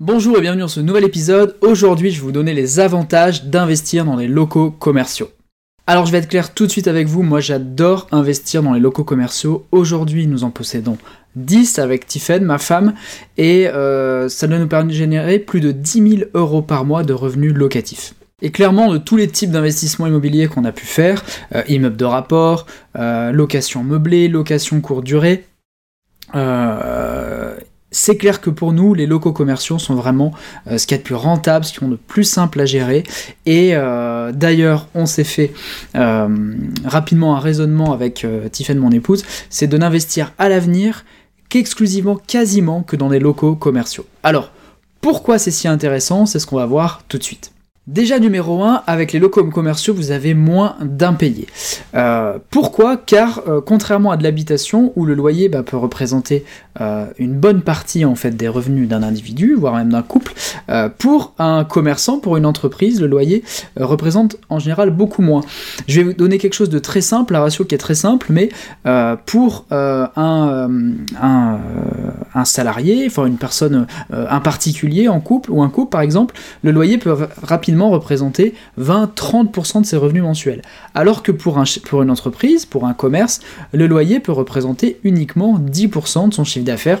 Bonjour et bienvenue dans ce nouvel épisode. Aujourd'hui, je vais vous donner les avantages d'investir dans les locaux commerciaux. Alors, je vais être clair tout de suite avec vous. Moi, j'adore investir dans les locaux commerciaux. Aujourd'hui, nous en possédons 10 avec Tiffen, ma femme, et euh, ça doit nous permettre de générer plus de 10 000 euros par mois de revenus locatifs. Et clairement, de tous les types d'investissements immobiliers qu'on a pu faire, euh, immeubles de rapport, euh, location meublée, location courte durée, c'est clair que pour nous, les locaux commerciaux sont vraiment euh, ce qu'il y a de plus rentable, ce qui est de plus simple à gérer. Et euh, d'ailleurs, on s'est fait euh, rapidement un raisonnement avec Tiffany, mon épouse, c'est de n'investir à l'avenir qu'exclusivement, quasiment, que dans des locaux commerciaux. Alors, pourquoi c'est si intéressant? C'est ce qu'on va voir tout de suite. Déjà numéro 1, avec les locaux commerciaux, vous avez moins d'impayés. Euh, pourquoi? Car euh, contrairement à de l'habitation, où le loyer bah, peut représenter euh, une bonne partie en fait des revenus d'un individu, voire même d'un couple, pour un commerçant, pour une entreprise, le loyer représente en général beaucoup moins. Je vais vous donner quelque chose de très simple, la ratio qui est très simple, mais pour un, un, salarié, enfin une personne, un particulier en couple ou un couple par exemple, le loyer peut rapidement représenter 20-30% de ses revenus mensuels. Alors que pour, un, pour une entreprise, pour un commerce, le loyer peut représenter uniquement 10% de son chiffre d'affaires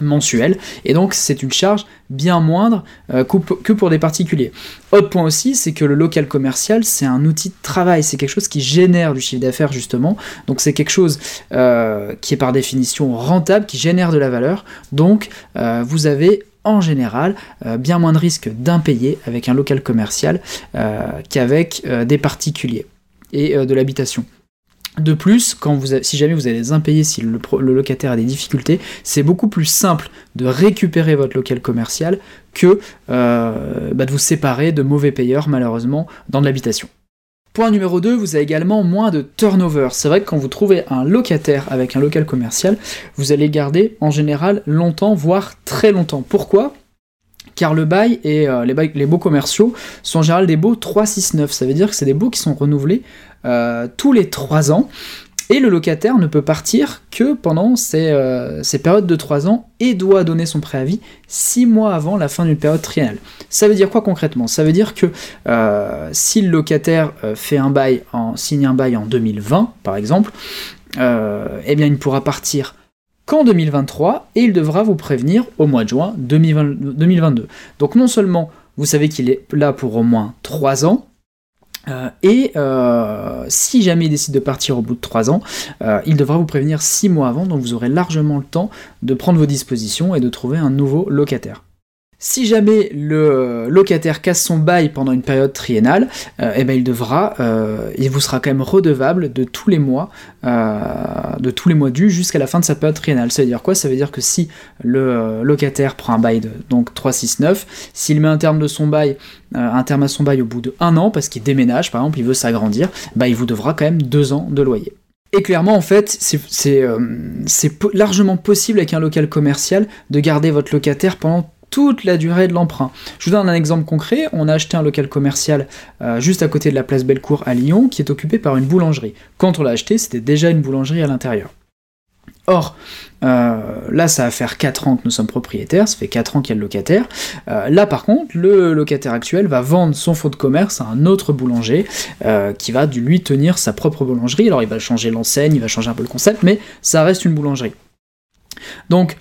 mensuel et donc c'est une charge bien moindre euh, que pour des particuliers. Autre point aussi, c'est que le local commercial c'est un outil de travail, c'est quelque chose qui génère du chiffre d'affaires justement, donc c'est quelque chose euh, qui est par définition rentable, qui génère de la valeur, donc euh, vous avez en général bien moins de risques d'impayés avec un local commercial qu'avec des particuliers et de l'habitation. De plus, si jamais vous avez des impayés, si le, locataire a des difficultés, c'est beaucoup plus simple de récupérer votre local commercial que bah, de vous séparer de mauvais payeurs, malheureusement, dans de l'habitation. Point numéro 2, vous avez également moins de turnover. C'est vrai que quand vous trouvez un locataire avec un local commercial, vous allez garder en général longtemps, voire très longtemps. Pourquoi? Car le bail et euh, les, baux commerciaux sont en général des baux 369. Ça veut dire que c'est des baux qui sont renouvelés euh, tous les 3 ans. Et le locataire ne peut partir que pendant ces, euh, périodes de 3 ans et doit donner son préavis 6 mois avant la fin d'une période triennale. Ça veut dire quoi concrètement? Ça veut dire que si le locataire fait un bail en, signe un bail en 2020, par exemple, eh bien il pourra partir qu'en 2023 et il devra vous prévenir au mois de juin 2022. Donc non seulement vous savez qu'il est là pour au moins 3 ans, euh, et euh, si jamais il décide de partir au bout de 3 ans, euh, il devra vous prévenir 6 mois avant, donc vous aurez largement le temps de prendre vos dispositions et de trouver un nouveau locataire. Si jamais le locataire casse son bail pendant une période triennale, euh, eh ben il devra, euh, il vous sera quand même redevable de tous les mois, euh, de tous les mois dus jusqu'à la fin de sa période triennale. Ça veut dire quoi? Ça veut dire que si le locataire prend un bail de donc 369, s'il met un terme de son bail, un terme à son bail au bout de un an parce qu'il déménage, par exemple, il veut s'agrandir, bah il vous devra quand même deux ans de loyer. Et clairement, en fait, c'est largement possible avec un local commercial de garder votre locataire pendant toute la durée de l'emprunt. Je vous donne un exemple concret, on a acheté un local commercial euh, juste à côté de la place Bellecour à Lyon qui est occupé par une boulangerie. Quand on l'a acheté, c'était déjà une boulangerie à l'intérieur. Or, euh, là, ça va faire 4 ans que nous sommes propriétaires, ça fait 4 ans qu'il y a le locataire. Euh, là, par contre, le locataire actuel va vendre son fonds de commerce à un autre boulanger qui va lui tenir sa propre boulangerie. Alors, il va changer l'enseigne, il va changer un peu le concept, mais ça reste une boulangerie. Donc,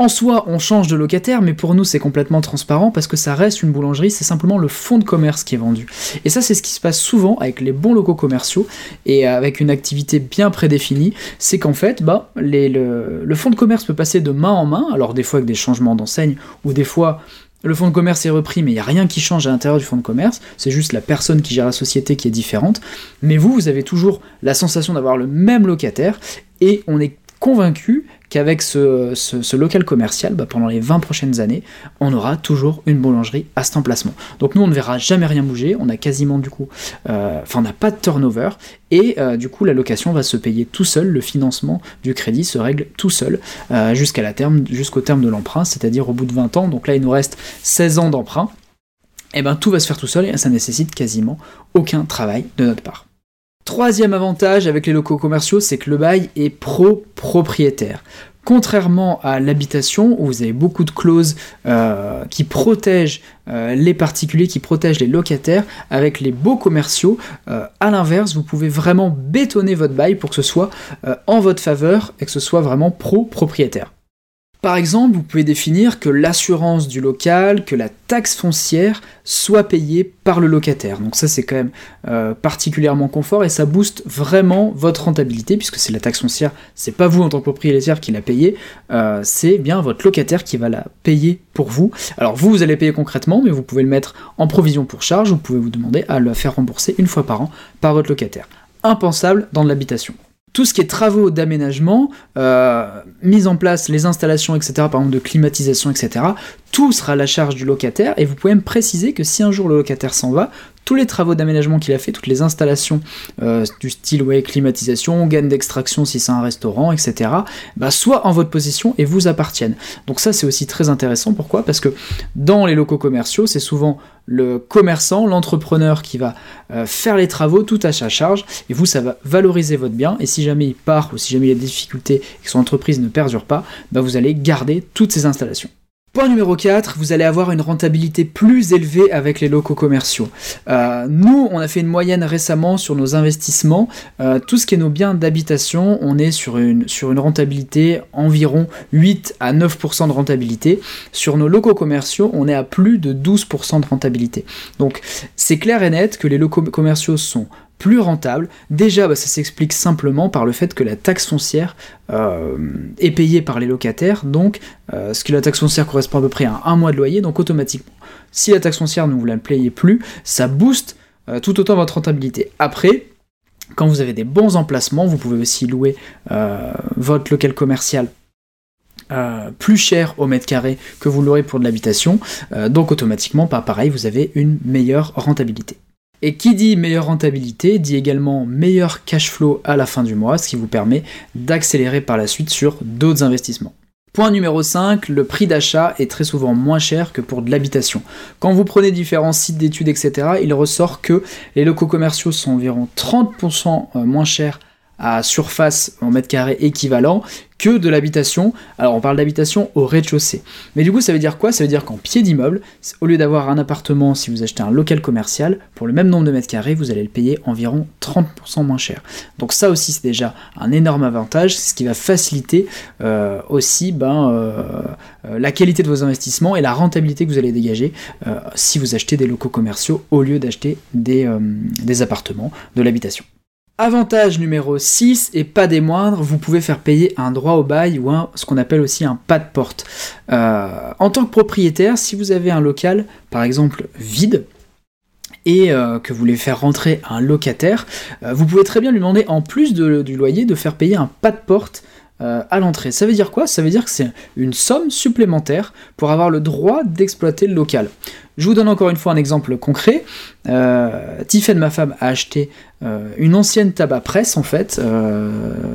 en soi, on change de locataire, mais pour nous, c'est complètement transparent parce que ça reste une boulangerie, c'est simplement le fonds de commerce qui est vendu. Et ça, c'est ce qui se passe souvent avec les bons locaux commerciaux et avec une activité bien prédéfinie, c'est qu'en fait, bah, le, le fonds de commerce peut passer de main en main, alors des fois avec des changements d'enseigne, ou des fois le fonds de commerce est repris, mais il n'y a rien qui change à l'intérieur du fonds de commerce, c'est juste la personne qui gère la société qui est différente. Mais vous, vous avez toujours la sensation d'avoir le même locataire, et on est convaincu qu'avec ce, local commercial, bah, pendant les 20 prochaines années, on aura toujours une boulangerie à cet emplacement. Donc nous, on ne verra jamais rien bouger, on a quasiment du coup, euh, enfin on n'a pas de turnover, et euh, du coup la location va se payer tout seul, le financement du crédit se règle tout seul euh, jusqu'à la terme, jusqu'au terme de l'emprunt, c'est-à-dire au bout de 20 ans, donc là il nous reste 16 ans d'emprunt, et eh ben tout va se faire tout seul et ça nécessite quasiment aucun travail de notre part. Troisième avantage avec les locaux commerciaux, c'est que le bail est pro-propriétaire. Contrairement à l'habitation, où vous avez beaucoup de clauses euh, qui protègent euh, les particuliers, qui protègent les locataires, avec les beaux commerciaux, euh, à l'inverse, vous pouvez vraiment bétonner votre bail pour que ce soit en votre faveur et que ce soit vraiment pro-propriétaire. Par exemple, vous pouvez définir que l'assurance du local, que la taxe foncière soit payée par le locataire. Donc ça c'est quand même euh, particulièrement confort et ça booste vraiment votre rentabilité puisque c'est la taxe foncière, c'est pas vous en tant que propriétaire qui la payez, euh, c'est bien votre locataire qui va la payer pour vous. Alors vous, vous allez payer concrètement, mais vous pouvez le mettre en provision pour charge, vous pouvez vous demander à le faire rembourser une fois par an par votre locataire. Impensable dans l'habitation tout ce qui est travaux d'aménagement, euh, mise en place, les installations, etc., par exemple de climatisation, etc., tout sera à la charge du locataire, et vous pouvez me préciser que si un jour le locataire s'en va, tous les travaux d'aménagement qu'il a fait, toutes les installations euh, du style ouais, climatisation, gaine d'extraction si c'est un restaurant, etc., bah, soit en votre possession et vous appartiennent. Donc ça c'est aussi très intéressant, pourquoi? Parce que dans les locaux commerciaux, c'est souvent le commerçant, l'entrepreneur qui va euh, faire les travaux tout à sa charge, et vous ça va valoriser votre bien, et si jamais il part ou si jamais il y a des difficultés et que son entreprise ne perdure pas, bah, vous allez garder toutes ces installations. Point numéro 4, vous allez avoir une rentabilité plus élevée avec les locaux commerciaux. Euh, nous, on a fait une moyenne récemment sur nos investissements. Euh, tout ce qui est nos biens d'habitation, on est sur une, sur une rentabilité environ 8 à 9% de rentabilité. Sur nos locaux commerciaux, on est à plus de 12% de rentabilité. Donc c'est clair et net que les locaux commerciaux sont plus rentable. Déjà, bah, ça s'explique simplement par le fait que la taxe foncière euh, est payée par les locataires, donc euh, ce que la taxe foncière correspond à peu près à un mois de loyer, donc automatiquement, si la taxe foncière ne vous la payez plus, ça booste euh, tout autant votre rentabilité. Après, quand vous avez des bons emplacements, vous pouvez aussi louer votre local commercial plus cher au mètre carré que vous l'aurez pour de l'habitation, donc automatiquement, pareil, vous avez une meilleure rentabilité. Et qui dit meilleure rentabilité dit également meilleur cash flow à la fin du mois, ce qui vous permet d'accélérer par la suite sur d'autres investissements. Point numéro 5, le prix d'achat est très souvent moins cher que pour de l'habitation. Quand vous prenez différents sites d'études, etc., il ressort que les locaux commerciaux sont environ 30% euh, moins chers à surface en mètre carré équivalent que de l'habitation. Alors on parle d'habitation au rez-de-chaussée. Mais du coup ça veut dire quoi? Ça veut dire qu'en pied d'immeuble, au lieu d'avoir un appartement, si vous achetez un local commercial, pour le même nombre de mètres carrés, vous allez le payer environ 30% moins cher. Donc ça aussi c'est déjà un énorme avantage, ce qui va faciliter euh, aussi ben, euh, euh, la qualité de vos investissements et la rentabilité que vous allez dégager si vous achetez des locaux commerciaux au lieu d'acheter des, des appartements, de l'habitation. Avantage numéro 6, et pas des moindres, vous pouvez faire payer un droit au bail ou ce qu'on appelle aussi un pas de porte. Euh, en tant que propriétaire, si vous avez un local, par exemple, vide, et euh, que vous voulez faire rentrer un locataire, euh, vous pouvez très bien lui demander, en plus du loyer, de faire payer un pas de porte à l'entrée. Ça veut dire quoi? Ça veut dire que c'est une somme supplémentaire pour avoir le droit d'exploiter le local. Je vous donne encore une fois un exemple concret. Euh, ma femme, a acheté euh, une ancienne tabac presse en fait euh,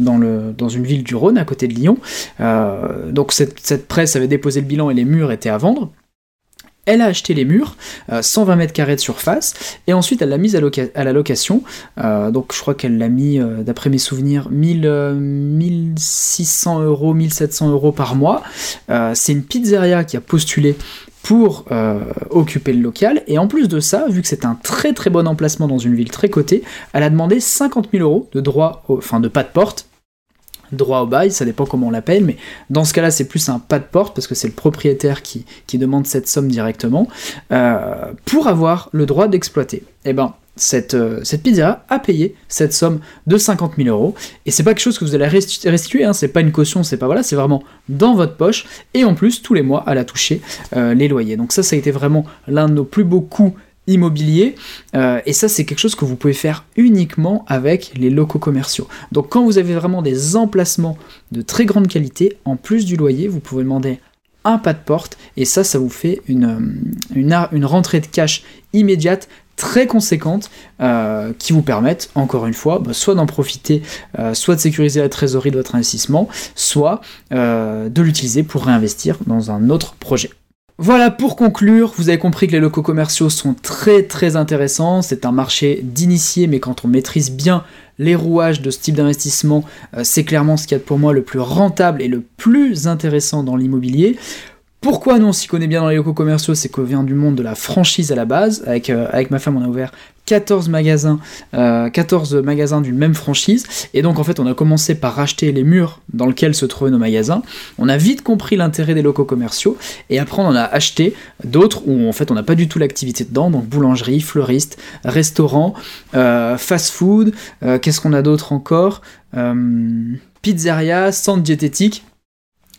dans, une ville du Rhône à côté de Lyon. Euh, donc cette, presse avait déposé le bilan et les murs étaient à vendre. Elle a acheté les murs, 120 mètres carrés de surface, et ensuite elle l'a mise à, la location. donc je crois qu'elle l'a mis, d'après mes souvenirs, 1000, 1600 euros, 1700 euros par mois. C'est une pizzeria qui a postulé pour euh, occuper le local. Et en plus de ça, vu que c'est un très très bon emplacement dans une ville très cotée, elle a demandé 50 000 euros de droit, enfin de pas de porte, droit au bail, ça dépend comment on l'appelle, mais dans ce cas-là, c'est plus un pas de porte parce que c'est le propriétaire qui, demande cette somme directement euh, pour avoir le droit d'exploiter. Eh ben, cette, euh, cette pizzeria a payé cette somme de 50 000 euros. Et c'est pas quelque chose que vous allez restituer, hein, c'est pas une caution, c'est pas voilà, c'est vraiment dans votre poche. Et en plus, tous les mois, elle a touché euh, les loyers. Donc ça, ça a été vraiment l'un de nos plus beaux coups immobiliers. Euh, et ça, c'est quelque chose que vous pouvez faire uniquement avec les locaux commerciaux. Donc quand vous avez vraiment des emplacements de très grande qualité, en plus du loyer, vous pouvez demander un pas de porte et ça ça vous fait une, une, une rentrée de cash immédiate très conséquentes euh, qui vous permettent, encore une fois, bah, soit d'en profiter, euh, soit de sécuriser la trésorerie de votre investissement, soit euh, de l'utiliser pour réinvestir dans un autre projet. Voilà, pour conclure, vous avez compris que les locaux commerciaux sont très très intéressants, c'est un marché d'initiés, mais quand on maîtrise bien les rouages de ce type d'investissement, euh, c'est clairement ce qu'il y a pour moi le plus rentable et le plus intéressant dans l'immobilier. Pourquoi nous on s'y connaît bien dans les locaux commerciaux C'est qu'on vient du monde de la franchise à la base. Avec, euh, ma femme, on a ouvert 14 magasins, 14 euh, magasins d'une même franchise. Et donc en fait, on a commencé par racheter les murs dans lesquels se trouvaient nos magasins. On a vite compris l'intérêt des locaux commerciaux. Et après, on en a acheté d'autres où en fait, on n'a pas du tout l'activité dedans. Donc boulangerie, fleuriste, restaurant, euh, fast-food. Qu'est-ce qu'on a d'autre encore? Pizzeria, centre diététique.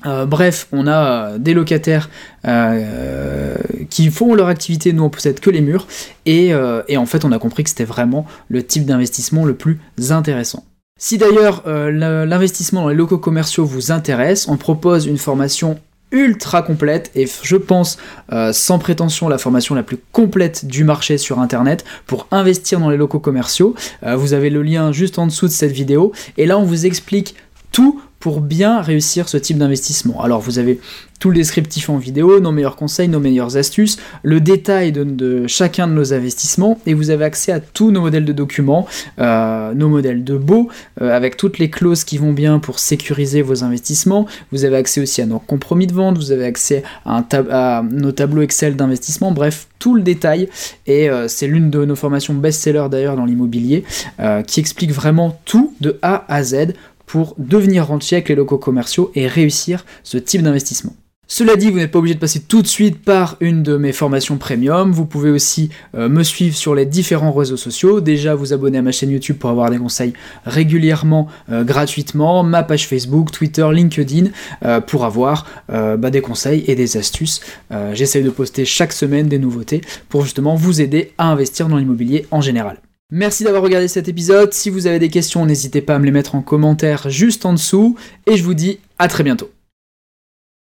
Euh, bref, on a euh, des locataires euh, qui font leur activité, nous on possède que les murs, et, en fait on a compris que c'était vraiment le type d'investissement le plus intéressant. Si d'ailleurs l'investissement dans les locaux commerciaux vous intéresse, on propose une formation ultra complète et je pense sans prétention la formation la plus complète du marché sur internet pour investir dans les locaux commerciaux. vous avez le lien juste en dessous de cette vidéo et là on vous explique pour bien réussir ce type d'investissement. Alors vous avez tout le descriptif en vidéo, nos meilleurs conseils, nos meilleures astuces, le détail de, chacun de nos investissements, et vous avez accès à tous nos modèles de documents, euh, nos modèles de beaux, euh, avec toutes les clauses qui vont bien pour sécuriser vos investissements. Vous avez accès aussi à nos compromis de vente, vous avez accès à, à nos tableaux Excel d'investissement, bref, tout le détail. Et euh, c'est l'une de nos formations best-seller d'ailleurs dans l'immobilier, qui explique vraiment tout de A à Z pour devenir rentier avec les locaux commerciaux et réussir ce type d'investissement. Cela dit, vous n'êtes pas obligé de passer tout de suite par une de mes formations premium. Vous pouvez aussi euh, me suivre sur les différents réseaux sociaux. Déjà, vous abonner à ma chaîne YouTube pour avoir des conseils régulièrement, euh, gratuitement. Ma page Facebook, Twitter, LinkedIn euh, pour avoir bah, des conseils et des astuces. J'essaie de poster chaque semaine des nouveautés pour justement vous aider à investir dans l'immobilier en général. Merci d'avoir regardé cet épisode. Si vous avez des questions, n'hésitez pas à me les mettre en commentaire juste en dessous. Et je vous dis à très bientôt.